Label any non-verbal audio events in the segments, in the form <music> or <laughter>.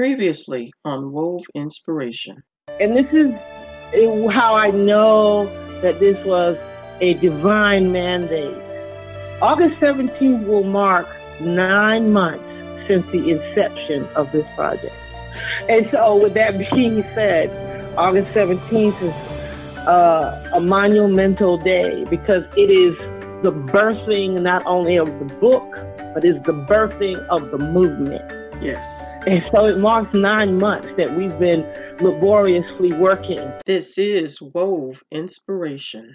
Previously on Wove Inspiration. And this is how I know that this was a divine mandate. August 17th will mark nine months since the inception of this project. And so, with that being said, August 17th is uh, a monumental day because it is the birthing not only of the book, but is the birthing of the movement. Yes. And so it marks nine months that we've been laboriously working. This is Wove Inspiration.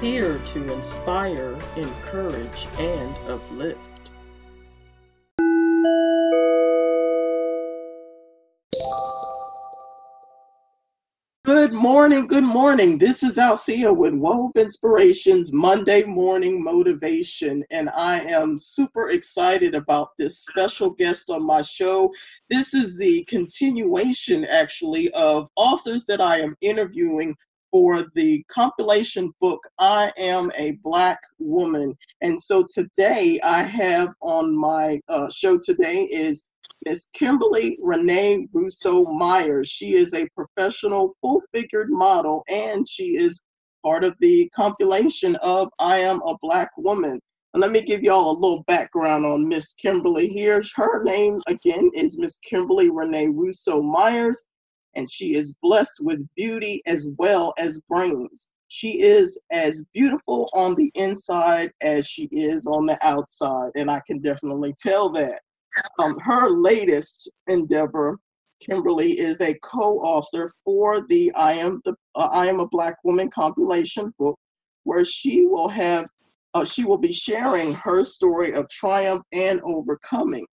Here to inspire, encourage, and uplift. Good morning, good morning. This is Althea with Wove Inspirations Monday Morning Motivation, and I am super excited about this special guest on my show. This is the continuation, actually, of authors that I am interviewing for the compilation book, I Am a Black Woman. And so today I have on my uh, show today is Miss Kimberly Renee Russo Myers. She is a professional full figured model and she is part of the compilation of I Am a Black Woman. And let me give y'all a little background on Miss Kimberly here. Her name again is Miss Kimberly Renee Russo Myers, and she is blessed with beauty as well as brains. She is as beautiful on the inside as she is on the outside, and I can definitely tell that. Um, her latest endeavor, Kimberly, is a co-author for the "I Am the uh, I Am a Black Woman" compilation book, where she will have uh, she will be sharing her story of triumph and overcoming.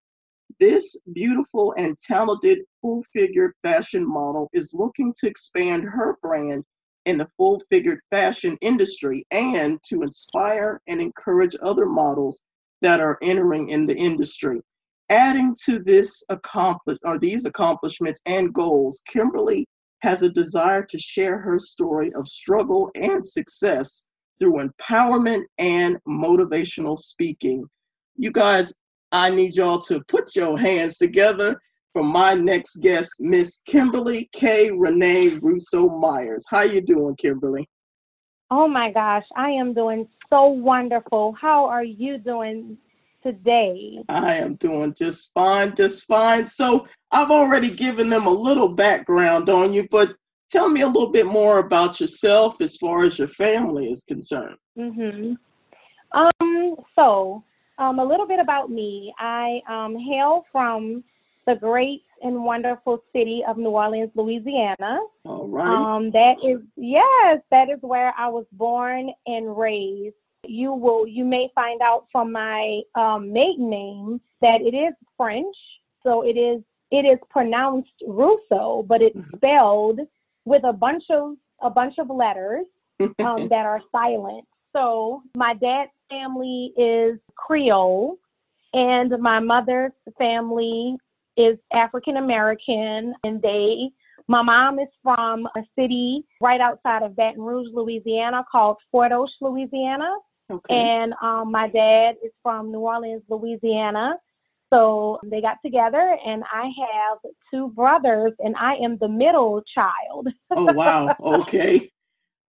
This beautiful and talented full-figured fashion model is looking to expand her brand in the full-figured fashion industry and to inspire and encourage other models that are entering in the industry. Adding to this accomplish or these accomplishments and goals, Kimberly has a desire to share her story of struggle and success through empowerment and motivational speaking. You guys, I need y'all to put your hands together for my next guest, Miss Kimberly K. Renee Russo Myers. How you doing, Kimberly? Oh my gosh, I am doing so wonderful. How are you doing today? I am doing just fine, just fine. So I've already given them a little background on you, but tell me a little bit more about yourself as far as your family is concerned. Mm-hmm. Um, so, um, a little bit about me. I um, hail from the great and wonderful city of New Orleans, Louisiana. All right. Um, that is, yes, that is where I was born and raised you will you may find out from my um, maiden name that it is French, so it is it is pronounced Russo, but it's mm-hmm. spelled with a bunch of a bunch of letters um, <laughs> that are silent. So my dad's family is Creole, and my mother's family is African American, and they my mom is from a city right outside of Baton Rouge, Louisiana, called Fort Osh, Louisiana. Okay. And um, my dad is from New Orleans, Louisiana. So they got together, and I have two brothers, and I am the middle child. oh, wow. <laughs> Okay.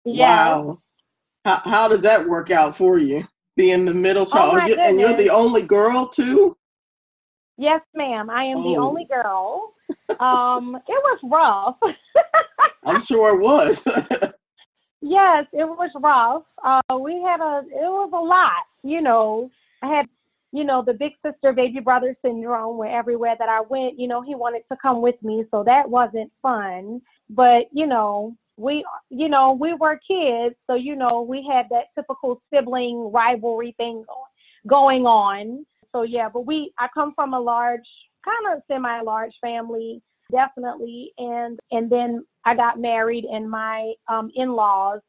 Yeah. Wow. How, how does that work out for you, being the middle Oh, child? You- and you're the only girl, too? Yes, ma'am. I am the Oh. only girl. <laughs> Um, it was rough. I'm sure it was. <laughs> yes, it was rough. Uh, we had a, it was a lot, you know. I had, you know, the big sister, baby brother syndrome where everywhere that I went, you know, he wanted to come with me. So that wasn't fun. But, you know, we, you know, we were kids. So, you know, we had that typical sibling rivalry thing going, on. So, yeah, but we, I come from a large, kind of semi large family definitely and and then i got married and my um in-laws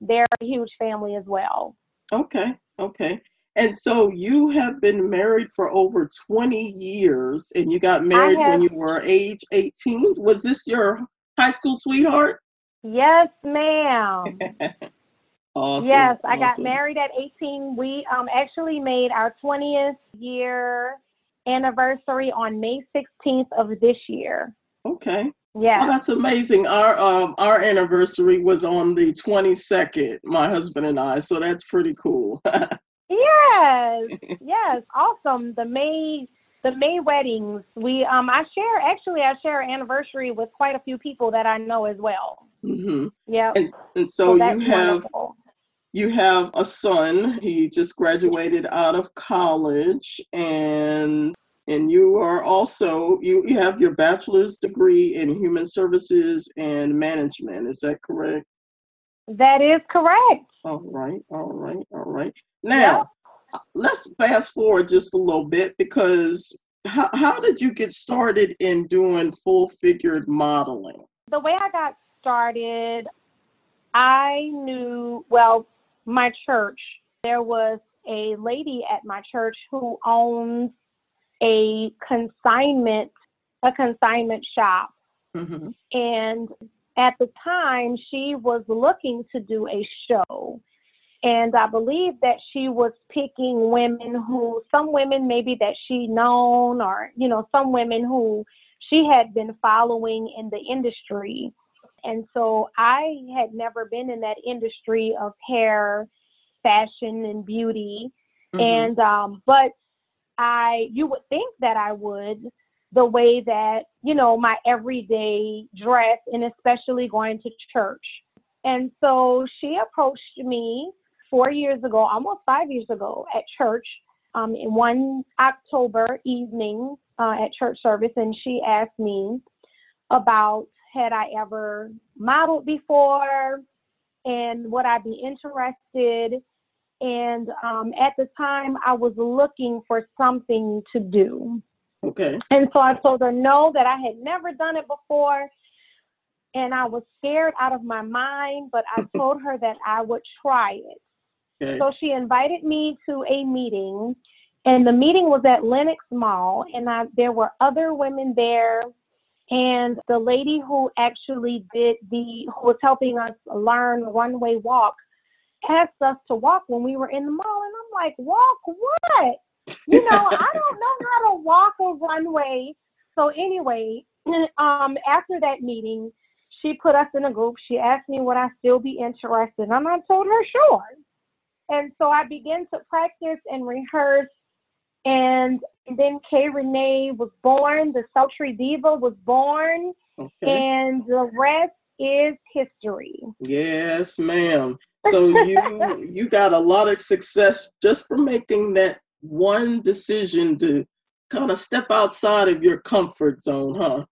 they're a huge family as well okay. Okay. And so you have been married for over 20 years and you got married when you were age 18. Was this your high school sweetheart? yes ma'am <laughs> Awesome. Yes, I awesome. got married at 18. We um, actually made our 20th year anniversary on May 16th of this year. Okay. Yeah. Oh, that's amazing. Our um our anniversary was on the 22nd, my husband and I, so that's pretty cool. <laughs> Yes, <laughs> yes, awesome. The May the May weddings. We um I share actually I share anniversary with quite a few people that I know as well. hmm Yeah. And and so, that's you have wonderful. you have a son. He just graduated out of college and and you are also you, you have your bachelor's degree in human services and management. Is that correct? That is correct. All right, all right, all right. Now, uh, let's fast forward just a little bit because how, how did you get started in doing full figured modeling? The way I got started, I knew well, my church, there was a lady at my church who owns a consignment a consignment shop. Hmm and at the time she was looking to do a show. And i believe that she was picking women who some women maybe that she known or you know some women who she had been following in the industry. And so i had never been in that industry of hair fashion and beauty. Mm-hmm. and um but i you would think that i would the way that you know my everyday dress and especially going to church. And so she approached me four years ago almost five years ago at church um, in one october evening uh, at church service and she asked me about had i ever modeled before and would i be interested and um, at the time i was looking for something to do Okay. and so I told her no, that I had never done it before. And I was scared out of my mind, but I <laughs> told her that I would try it. Okay. So she invited me to a meeting, and the meeting was at Lenox Mall, and I, there were other women there. And the lady who actually did the, who was helping us learn runway walk, asked us to walk when we were in the mall. And I'm like, walk what? you know, <laughs> I don't know how to walk a runway. So anyway, <clears throat> um, after that meeting, she put us in a group. She asked me would I still be interested, and I told her sure. And so I began to practice and rehearse. And then Kay Renee was born. The Sultry Diva was born, Okay. and the rest is history. Yes, ma'am. So you you got a lot of success just for making that one decision to kind of step outside of your comfort zone, huh?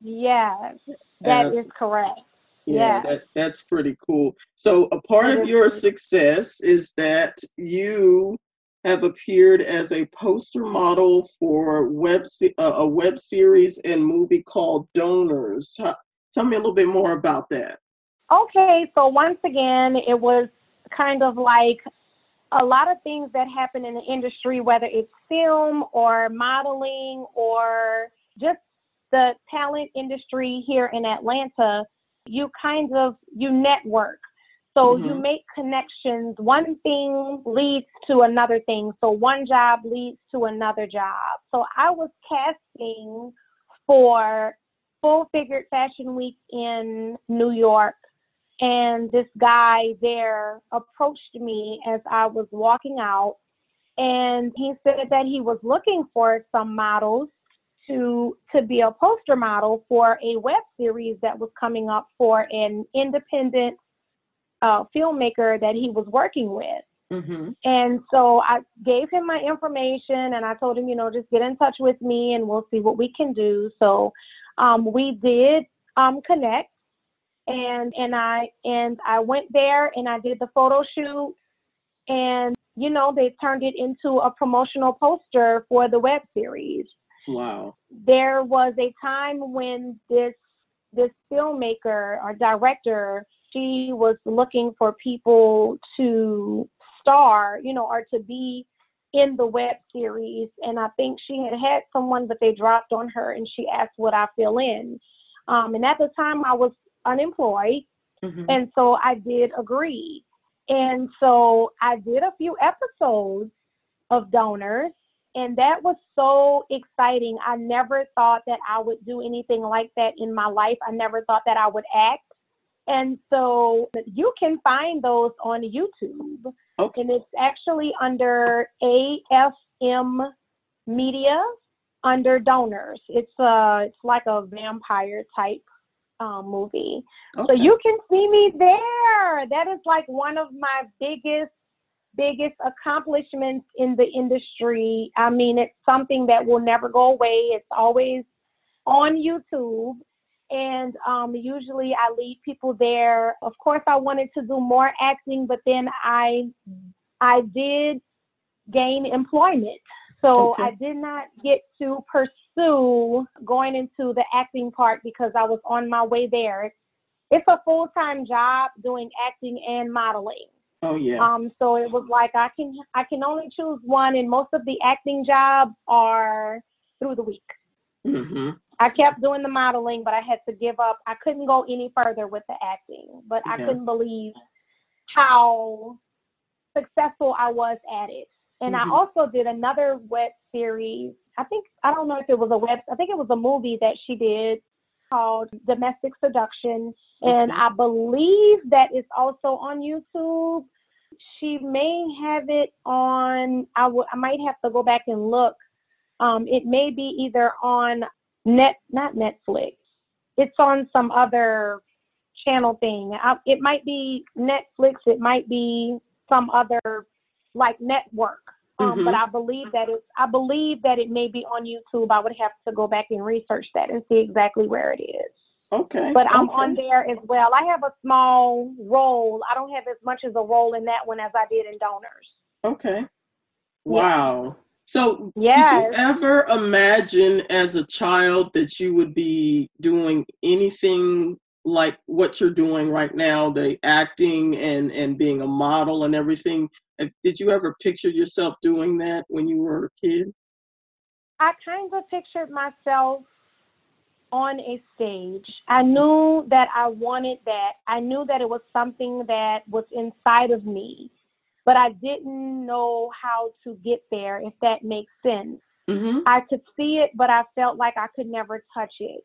Yes, that is Abs- correct. Yeah, Yeah. that, that's pretty cool. So a part That of your pretty- success is that you have appeared as a poster model for web se- uh, a web series and movie called Donors. Tell me a little bit more about that. Okay, so once again, it was kind of like a lot of things that happen in the industry, whether it's film or modeling or just the talent industry here in Atlanta, you kind of you network. So you Mhm. make connections. One thing leads to another thing. So one job leads to another job. So I was casting for Full Figured Fashion Week in New York and this guy there approached me as I was walking out and he said that he was looking for some models to to be a poster model for a web series that was coming up for an independent uh, filmmaker that he was working with. Mm-hmm. And so I gave him my information and I told him, you know, just get in touch with me and we'll see what we can do. So um, we did um, connect and and I and I went there and I did the photo shoot and you know they turned it into a promotional poster for the web series. Wow. There was a time when this this filmmaker or director she was looking for people to star, you know, or to be in the web series and I think she had had someone but they dropped on her and she asked would I fill in. Um, and at the time I was unemployed Mhm. and so I did agree. And so I did a few episodes of Donors, and that was so exciting. I never thought that I would do anything like that in my life. I never thought that I would act. And so you can find those on YouTube. Okay. And it's actually under AFM Media under donors. It's uh it's like a vampire type um, movie. Okay. So you can see me there. That is like one of my biggest biggest accomplishments in the industry. I mean, it's something that will never go away. It's always on YouTube. And um, usually I lead people there. Of course, I wanted to do more acting, but then I I did gain employment. So Okay. I did not get to pursue going into the acting part because I was on my way there. It's a full time job doing acting and modeling. Oh yeah. Um, so it was like I can I can only choose one, and most of the acting jobs are through the week. hmm I kept doing the modeling, but I had to give up. I couldn't go any further with the acting, but I couldn't believe how successful I was at it. And Mhm. I also did another web series. I think I don't know if it was a web. I think it was a movie that she did called Domestic Seduction, and Okay. I believe that is also on YouTube. She may have it on. I. I might have to go back and look. Um, it may be either on net, not Netflix. It's on some other channel thing. I, it might be Netflix. It might be some other like network. Um, Mhm. But I believe that it's. I believe that it may be on YouTube. I would have to go back and research that and see exactly where it is. Okay. But I'm okay. on there as well. I have a small role. I don't have as much as a role in that one as I did in Donors. Okay. Wow. So, Yes. did you ever imagine as a child that you would be doing anything like what you're doing right now, the acting and and being a model and everything? Did you ever picture yourself doing that when you were a kid? I kind of pictured myself on a stage. I knew that I wanted that. I knew that it was something that was inside of me, but I didn't know how to get there, if that makes sense. Mm-hmm. I could see it, but I felt like I could never touch it.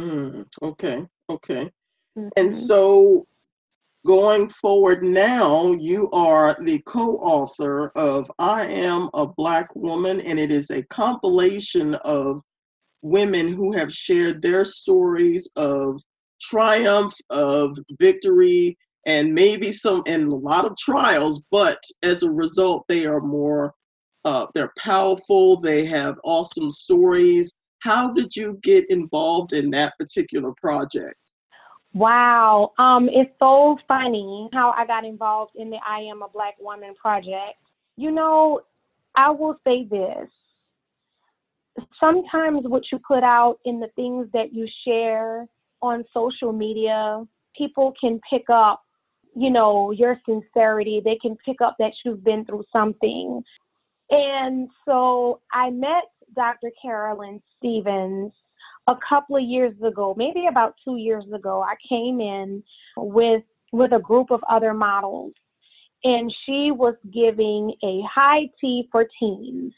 Mm, okay. Okay. Mhm. And so going forward now, you are the co author of I Am a Black Woman, and it is a compilation of women who have shared their stories of triumph, of victory, and maybe some, and a lot of trials, but as a result, they are more, uh, they're powerful, they have awesome stories. How did you get involved in that particular project? Wow. Um, it's so funny how I got involved in the I Am a Black Woman project. You know, I will say this. Sometimes what you put out in the things that you share on social media, people can pick up, you know, your sincerity. They can pick up that you've been through something. And so I met Dr. Carolyn Stevens a couple of years ago, maybe about two years ago, I came in with with a group of other models, and she was giving a high tea for teens.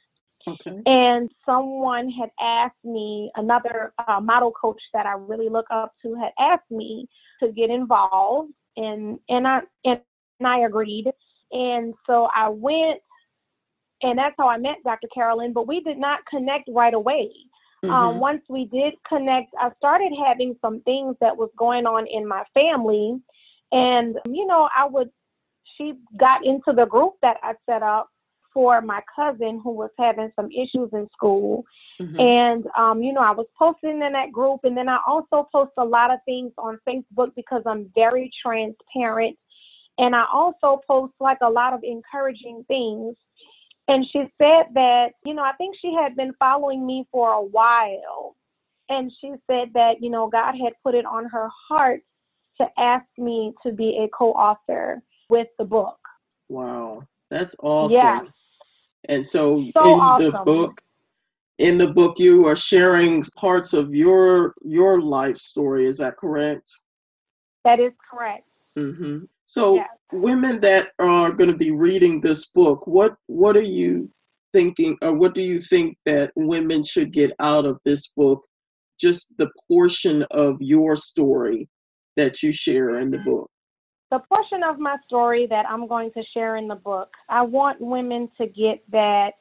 Okay. And someone had asked me, another uh, model coach that I really look up to, had asked me to get involved, and and I and I agreed. And so I went, and that's how I met Dr. Carolyn. But we did not connect right away um, Mhm. once we did connect, I started having some things that was going on in my family. And, you know, I would, she got into the group that I set up for my cousin who was having some issues in school. Mhm. And, um, you know, I was posting in that group. And then I also post a lot of things on Facebook because I'm very transparent. And I also post like a lot of encouraging things. And she said that, you know, I think she had been following me for a while. And she said that, you know, God had put it on her heart to ask me to be a co author with the book. Wow, that's awesome. Yes. And so, So in the book, in the book, you are sharing parts of your your life story. Is that correct? That is correct. hmm So, Yes. women that are going to be reading this book, what what are you thinking, or what do you think that women should get out of this book? Just the portion of your story that you share in the book. The portion of my story that I'm going to share in the book, I want women to get that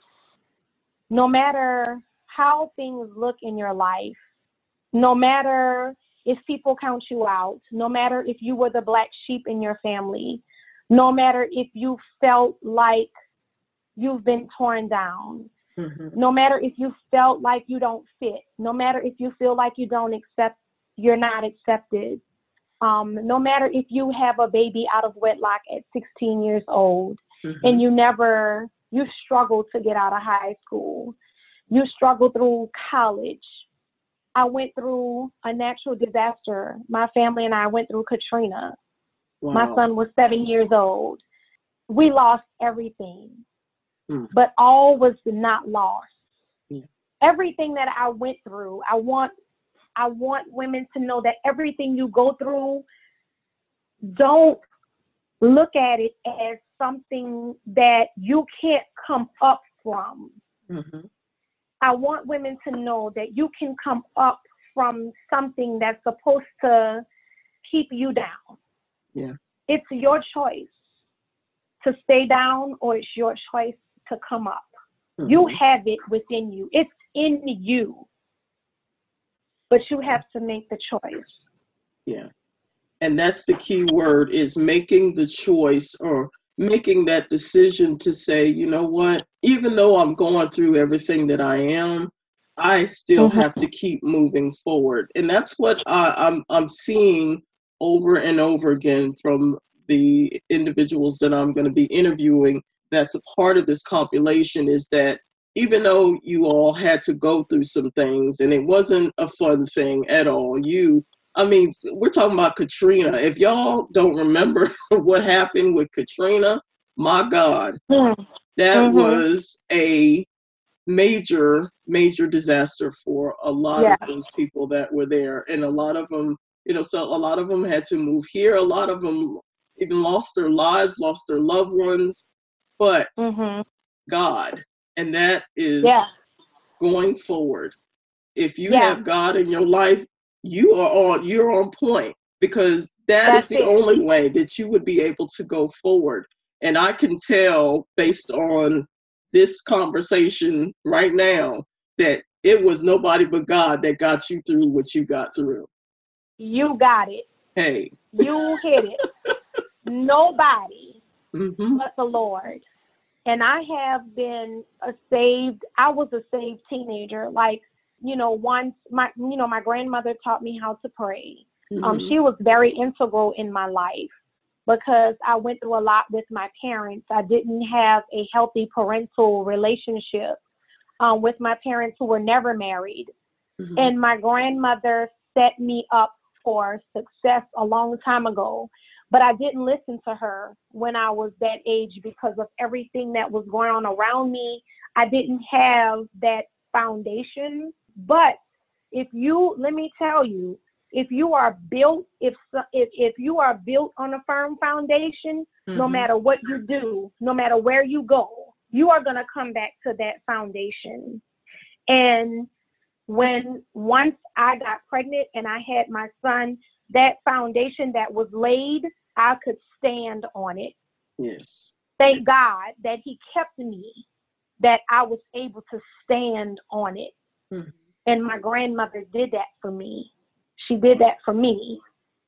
no matter how things look in your life, no matter if people count you out, no matter if you were the black sheep in your family, no matter if you felt like you've been torn down, mm-hmm. no matter if you felt like you don't fit, no matter if you feel like you don't accept, you're not accepted, um, no matter if you have a baby out of wedlock at 16 years old mm-hmm. and you never, you struggle to get out of high school, you struggle through college, I went through a natural disaster. My family and I went through Katrina. Wow. My son was seven years old. We lost everything, hmm. but all was not lost. Yeah. Everything that I went through, I want, I want women to know that everything you go through, don't look at it as something that you can't come up from. Mm-hmm. I want women to know that you can come up from something that's supposed to keep you down. Yeah. It's your choice to stay down or it's your choice to come up. Mm-hmm. You have it within you. It's in you. But you have to make the choice. Yeah. And that's the key word is making the choice or making that decision to say, you know what, even though I'm going through everything that I am, I still mm-hmm. have to keep moving forward. And that's what I, I'm I'm seeing over and over again from the individuals that I'm going to be interviewing. That's a part of this compilation is that even though you all had to go through some things and it wasn't a fun thing at all, you I mean, we're talking about Katrina. If y'all don't remember <laughs> what happened with Katrina, my God, mm. that mm-hmm. was a major, major disaster for a lot yeah. of those people that were there. And a lot of them, you know, so a lot of them had to move here. A lot of them even lost their lives, lost their loved ones. But mm-hmm. God, and that is yeah. going forward. If you yeah. have God in your life, you are on you're on point because that That's is the it. only way that you would be able to go forward. And I can tell based on this conversation right now that it was nobody but God that got you through what you got through. You got it. Hey. You hit it. nobody <laughs> mm-hmm. but the Lord. And I have been a saved, I was a saved teenager. Like you know, once my, you know, my grandmother taught me how to pray. Um, mm-hmm. Um, she was very integral in my life because I went through a lot with my parents. I didn't have a healthy parental relationship um, with my parents who were never married. Mm-hmm. And my grandmother set me up for success a long time ago. But I didn't listen to her when I was that age because of everything that was going on around me. I didn't have that foundation but if you, let me tell you, if you are built, if if if you are built on a firm foundation, mm-hmm. no matter what you do, no matter where you go, you are gonna come back to that foundation. And when once I got pregnant and I had my son, that foundation that was laid, I could stand on it. Yes. Thank God that He kept me, that I was able to stand on it. Mm-hmm. And my grandmother did that for me. She did that for me.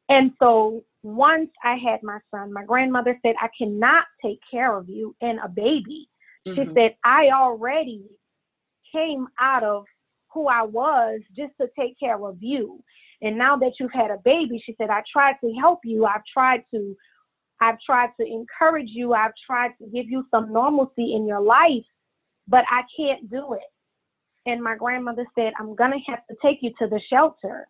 And so once I had my son, my grandmother said, I cannot take care of you and a baby. Mm-hmm. She said, I already came out of who I was just to take care of you. And now that you've had a baby, she said, I tried to help you. I've tried to I've tried to encourage you. I've tried to give you some normalcy in your life, but I can't do it and my grandmother said, I'm going to have to take you to the shelter.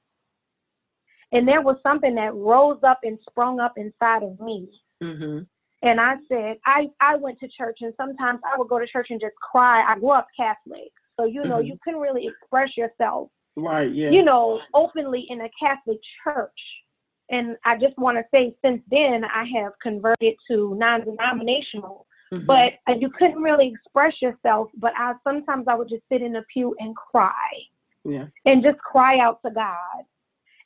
And there was something that rose up and sprung up inside of me. Mm-hmm. And I said, I, I went to church, and sometimes I would go to church and just cry. I grew up Catholic. So, you know, mm-hmm. you couldn't really express yourself, right? Yeah. You know, openly in a Catholic church. And I just want to say, since then, I have converted to non-denominational. Mhm. But uh, you couldn't really express yourself. But I sometimes I would just sit in the pew and cry yeah, and just cry out to God.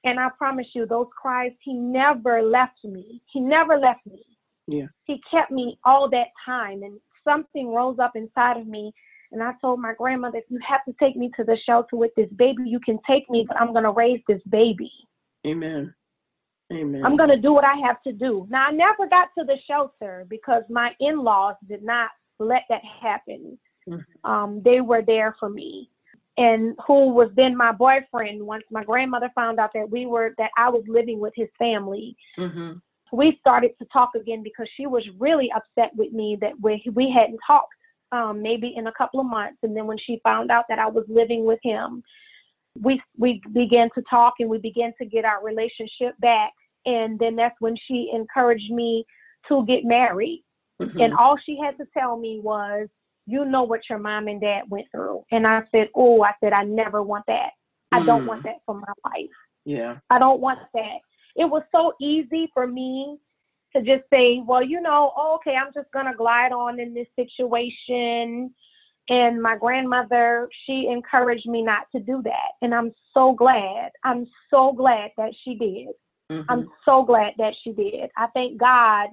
And I promise you, those cries, He never left me. He never left me. Yeah. He kept me all that time. And something rose up inside of me. And I told my grandmother, if you have to take me to the shelter with this baby, you can take me, but I'm going to raise this baby. amen, amen. I'm going to do what I have to do. Now, I never got to the shelter because my in laws did not let that happen. Mhm. Um, they were there for me. And who was then my boyfriend once my grandmother found out that we were, that I was living with his family. hmm We started to talk again because she was really upset with me that we, we hadn't talked um, maybe in a couple of months. And then when she found out that I was living with him, we we began to talk and we began to get our relationship back and then that's when she encouraged me to get married. Hmm and all she had to tell me was you know what your mom and dad went through. And i said oh i said i never want that. I don't Mm. want that for my life. Yeah, i don't want that. It was so easy for me to just say well you know oh, okay i'm just going to glide on in this situation. And my grandmother she encouraged me not to do that. And i'm so glad i'm so glad that she did mhm. i'm so glad that she did i thank god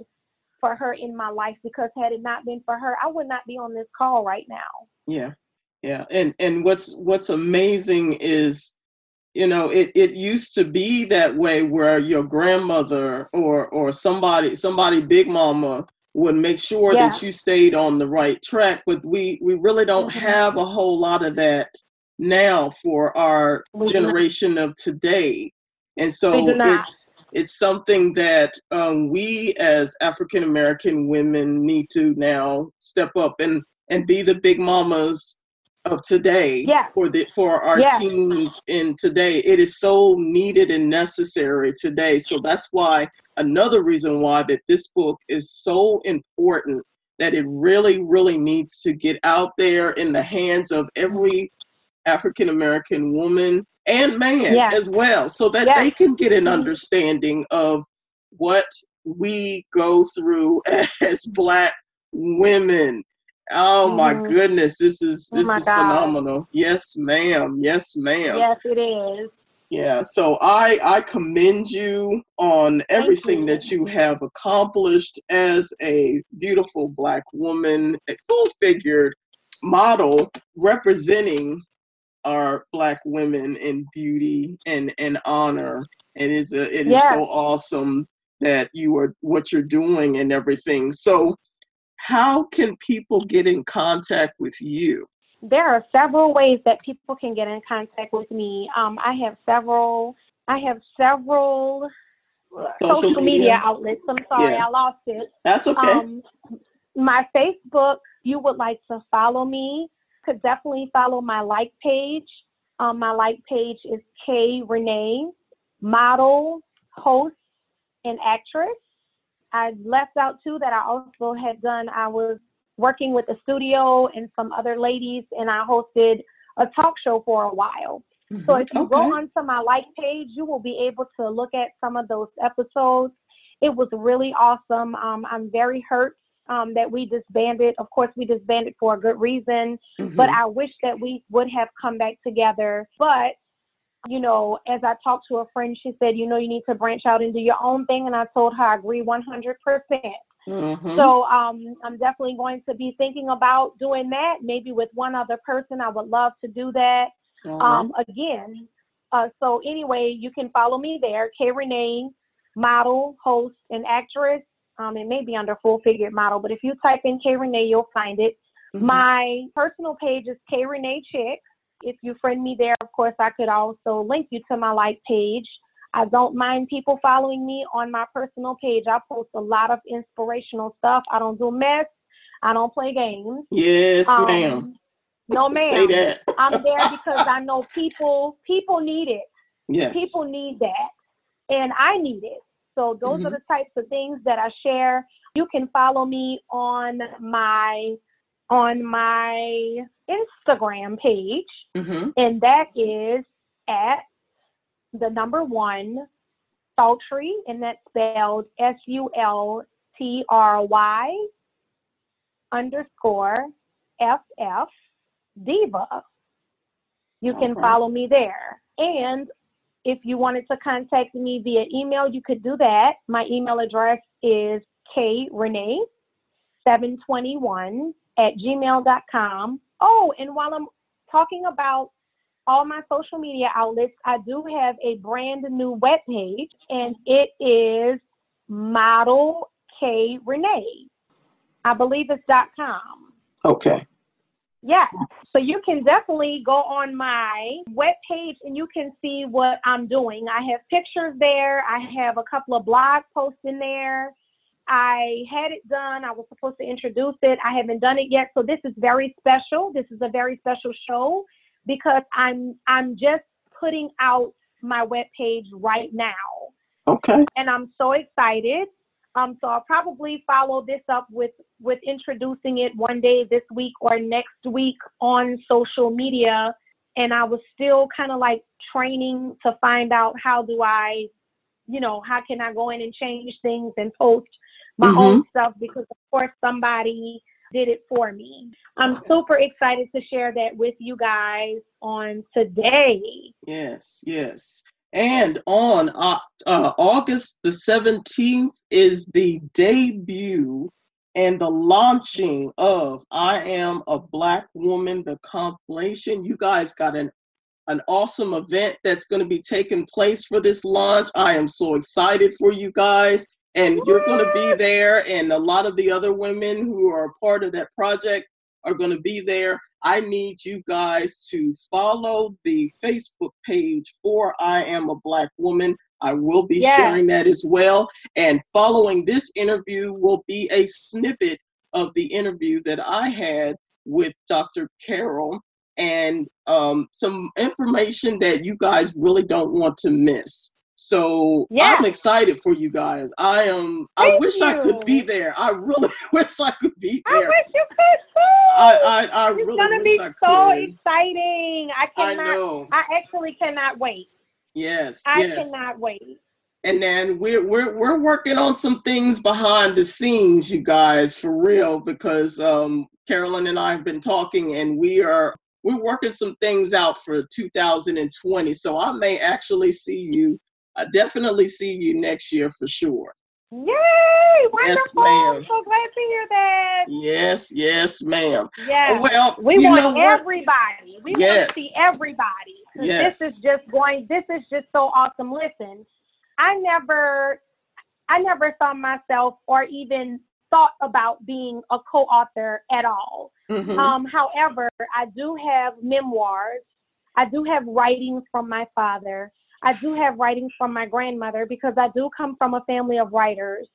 for her in my life because had it not been for her i would not be on this call right now Yeah, yeah, and and what's what's amazing is, you know, it it used to be that way where your grandmother or or somebody somebody big mama would make sure Yeah. that you stayed on the right track, but we we really don't Mhm. have a whole lot of that now for our We do not. generation of today, and so We do not. it's it's something that um, we as African American women need to now step up and and be the big mamas of today Yeah. for the for our Yeah. teens in today. It is so needed and necessary today. So that's why another reason why that this book is so important that it really really needs to get out there in the hands of every African American woman and man Yeah. as well so that Yeah. they can get an Mhm. understanding of what we go through <laughs> as black women. Oh my Mhm. goodness, this is Oh this my is God. phenomenal. Yes, ma'am. Yes, ma'am. yes it is Yeah, so I I commend you on everything you. that you have accomplished as a beautiful black woman, a full-figured model representing our black women in beauty and and honor. And it's a, it is so awesome that you are what you're doing and everything. So how can people get in contact with you? there are several ways that people can get in contact with me. Um, I have several. I have several Social social, media. media? outlets. I'm sorry, Yeah. I lost it. That's okay. Um, my Facebook. You would like to follow me? Could definitely follow my like page. Um, my like page is K Renee, model, host, and actress. I left out too that I also had done. I was working with a studio and some other ladies, and I hosted a talk show for a while. So Mhm. if you go onto my like page, you will be able to look at some of those episodes. It was really awesome. Um, I'm very hurt um, that we disbanded. Of course, we disbanded for a good reason, but Mhm. I wish that we would have come back together. But you know, as I talked to a friend, she said, you know, you need to branch out and do your own thing, and I told her I agree 100%. Mhm. So um, I'm definitely going to be thinking about doing that, maybe with one other person. I would love to do that right. um, again. Uh, so anyway, you can follow me there, K Renee, model, host, and actress. Um, it may be under full figured model, but if you type in K Renee, you'll find it. Mhm. My personal page is K Renee Chick. If you friend me there, of course, I could also link you to my like page. I don't mind people following me on my personal page. I post a lot of inspirational stuff. I don't do mess. I don't play games. Yes, Um, ma'am. No, Say ma'am. that. I'm there because I know people people need it. Yes. People need that. And I need it. So those are Mhm. the types of things that I share. You can follow me on my on my Instagram page, hmm and that is at the number one Sultry, and that's spelled S U L T R Y underscore F F Diva. You can Okay. follow me there. And if you wanted to contact me via email, you could do that. My email address is krenee721 at gmail.com. Oh, and while I'm talking about all my social media outlets, I do have a brand new webpage, and it is Model K Renee. I believe it's dot .com. Okay. Yeah. So you can definitely go on my webpage and you can see what I'm doing. I have pictures there. I have a couple of blog posts in there. I had it done. I was supposed to introduce it. I haven't done it yet. So this is very special. This is a very special show because I'm I'm just putting out my webpage right now Okay. and I'm so excited. Um, so I'll probably follow this up with with introducing it one day this week or next week on social media. And I was still kind of like training to find out how do I, you know, how can I go in and change things and post my own stuff because of course somebody did it for me. I'm super excited to share that with you guys on today. Yes, yes. And on uh, uh, August the 17th is the debut and the launching of I Am a Black Woman, the compilation. You guys got an an awesome event that's going to be taking place for this launch. I am so excited for you guys. And you're going to be there, and a lot of the other women who are a part of that project are going to be there. I need you guys to follow the Facebook page for I Am a Black Woman. I will be Yes. sharing that as well. And following this interview will be a snippet of the interview that I had with Dr. Carol and um, some information that you guys really don't want to miss. So Yeah. I'm excited for you guys. I am. I Thank wish I could be there. I really <laughs> wish I could be there. I wish you could too. I I, I it's really gonna be I so could. exciting. I I cannot. know. I actually cannot wait. Yes. I yes. cannot wait. And then we're we're we're working on some things behind the scenes, you guys, for real, because um, Carolyn and I have been talking, and we are we're working some things out for 2020. So I may actually see you. I definitely see you next year for sure. Yay! Wonderful. Yes, I'm ma'am. so glad to hear that. Yes, yes, ma'am. Yes. Well, we want everybody. We want to see everybody. Yes. This is just going. This is just so awesome. Listen, I never, I never saw myself or even thought about being a co-author at all. Mhm. Um, however, I do have memoirs. I do have writings from my father. I do have writings from my grandmother because I do come from a family of writers.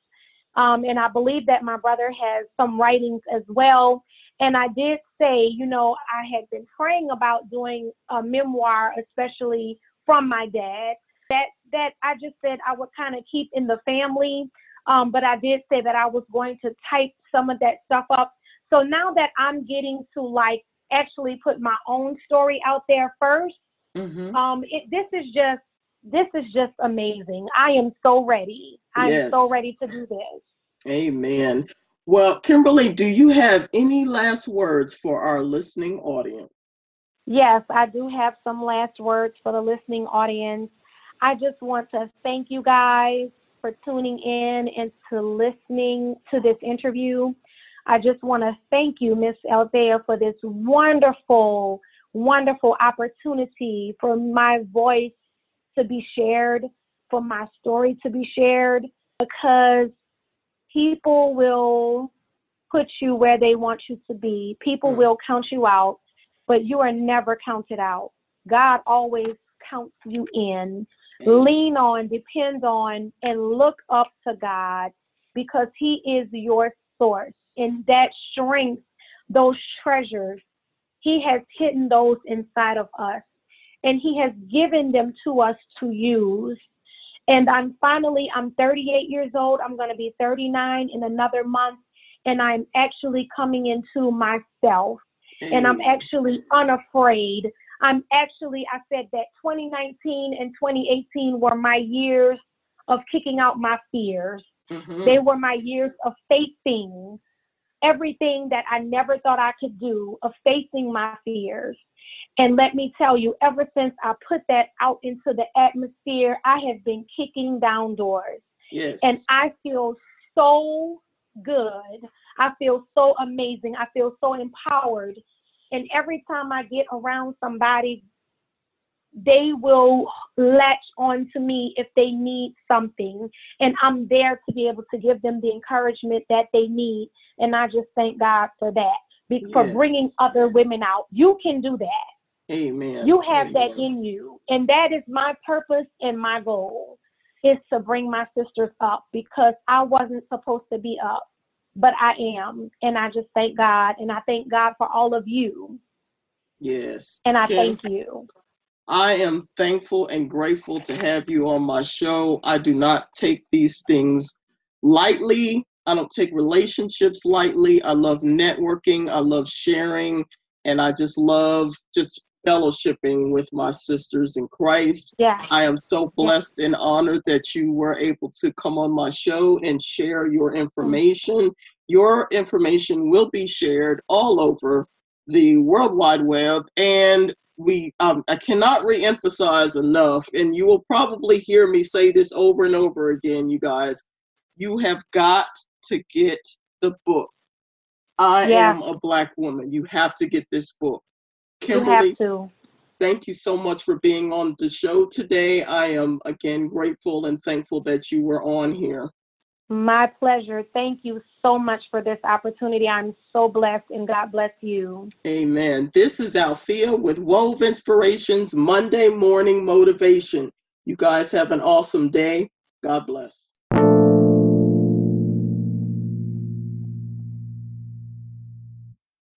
Um, and I believe that my brother has some writings as well. And I did say, you know, I had been praying about doing a memoir, especially from my dad. That that I just said I would kind of keep in the family. Um, but I did say that I was going to type some of that stuff up. So now that I'm getting to like actually put my own story out there first, Mhm. um, it, this is just this is just amazing. I am so ready. I'm so ready to do this. Amen. Well, Kimberly, do you have any last words for our listening audience? Yes, I do have some last words for the listening audience. I just want to thank you guys for tuning in and to listening to this interview. I just want to thank you, Miss Althea, for this wonderful, wonderful opportunity for my voice to be shared, for my story to be shared, because people will put you where they want you to be. People Mm. will count you out, but you are never counted out. God always counts you in. Lean on, depend on, and look up to God because He is your source. And that strength, those treasures, He has hidden those inside of us. And He has given them to us to use. And I'm finally, I'm 38 years old. I'm going to be 39 in another month. And I'm actually coming into myself. And I'm actually unafraid. I'm actually, I said that 2019 and 2018 were my years of kicking out my fears. Mhm. They were my years of facing everything that I never thought I could do, of facing my fears. And let me tell you, ever since I put that out into the atmosphere, I have been kicking down doors. yes. And I feel so good. I feel so amazing. I feel so empowered. And every time I get around somebody, they will latch on to me if they need something. And I'm there to be able to give them the encouragement that they need. And I just thank God for that, be- for bringing other women out. You can do that. Amen. You have that in you. And that is my purpose and my goal is to bring my sisters up because I wasn't supposed to be up, but I am. And I just thank God. And I thank God for all of you. Yes. And I Kim, thank you. I am thankful and grateful to have you on my show. I do not take these things lightly. I don't take relationships lightly. I love networking. I love sharing. And I just love just fellowshipping with my sisters in Christ. Yeah. I am so blessed and honored that you were able to come on my show and share your information. Your information will be shared all over the World Wide Web, and we um, I cannot reemphasize enough, and you will probably hear me say this over and over again, you guys. You have got to get the book. I Yeah. am a black woman. You have to get this book. You Kimberly, have to. thank you so much for being on the show today. I am again grateful and thankful that you were on here. My pleasure. Thank you so much for this opportunity. I'm so blessed and God bless you. Amen. This is Althea with Wove Inspirations Monday Morning Motivation. You guys have an awesome day. God bless.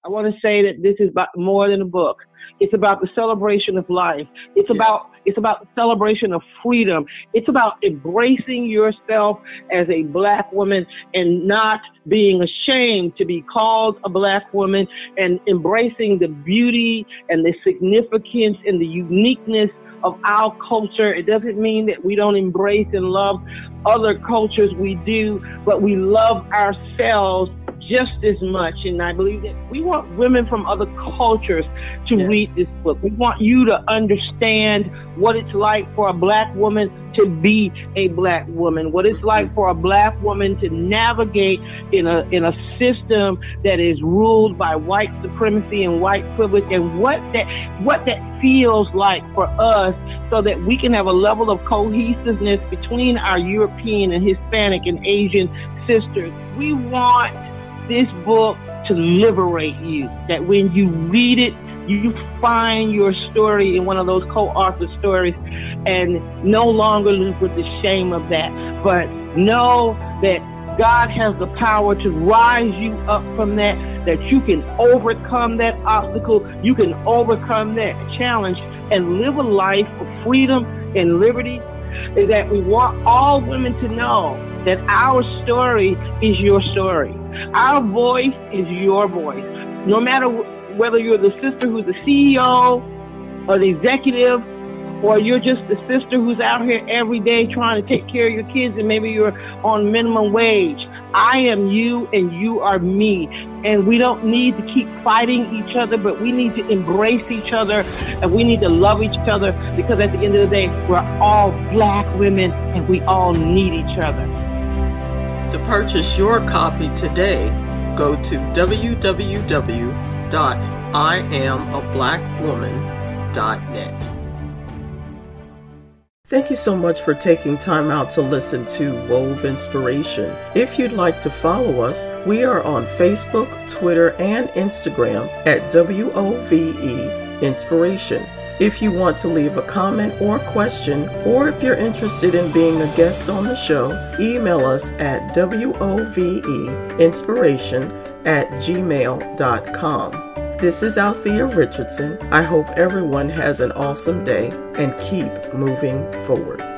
I want to say that this is more than a book. It's about the celebration of life. It's Yes. about it's about the celebration of freedom. It's about embracing yourself as a black woman and not being ashamed to be called a black woman and embracing the beauty and the significance and the uniqueness of our culture. It doesn't mean that we don't embrace and love other cultures. We do, but we love ourselves just as much. And I believe that we want women from other cultures to Yes. read this book. We want you to understand what it's like for a black woman to be a black woman, what it's like for a black woman to navigate in a in a system that is ruled by white supremacy and white privilege and what that what that feels like for us so that we can have a level of cohesiveness between our European and Hispanic and Asian sisters. We want this book to liberate you. That when you read it, you find your story in one of those co-author stories and no longer live with the shame of that, but know that God has the power to rise you up from that, that you can overcome that obstacle, you can overcome that challenge and live a life of freedom and liberty. That we want all women to know that our story is your story. Our voice is your voice. No matter wh- whether you're the sister who's the CEO or the executive, or you're just the sister who's out here every day trying to take care of your kids and maybe you're on minimum wage. I am you and you are me. And we don't need to keep fighting each other, but we need to embrace each other and we need to love each other because at the end of the day, we're all black women and we all need each other. To purchase your copy today, go to www.iamablackwoman.net. Thank you so much for taking time out to listen to Wove Inspiration. If you'd like to follow us, we are on Facebook, Twitter, and Instagram at WOVE Inspiration. If you want to leave a comment or question, or if you're interested in being a guest on the show, email us at WOVEinspiration at gmail.com. This is Althea Richardson. I hope everyone has an awesome day and keep moving forward.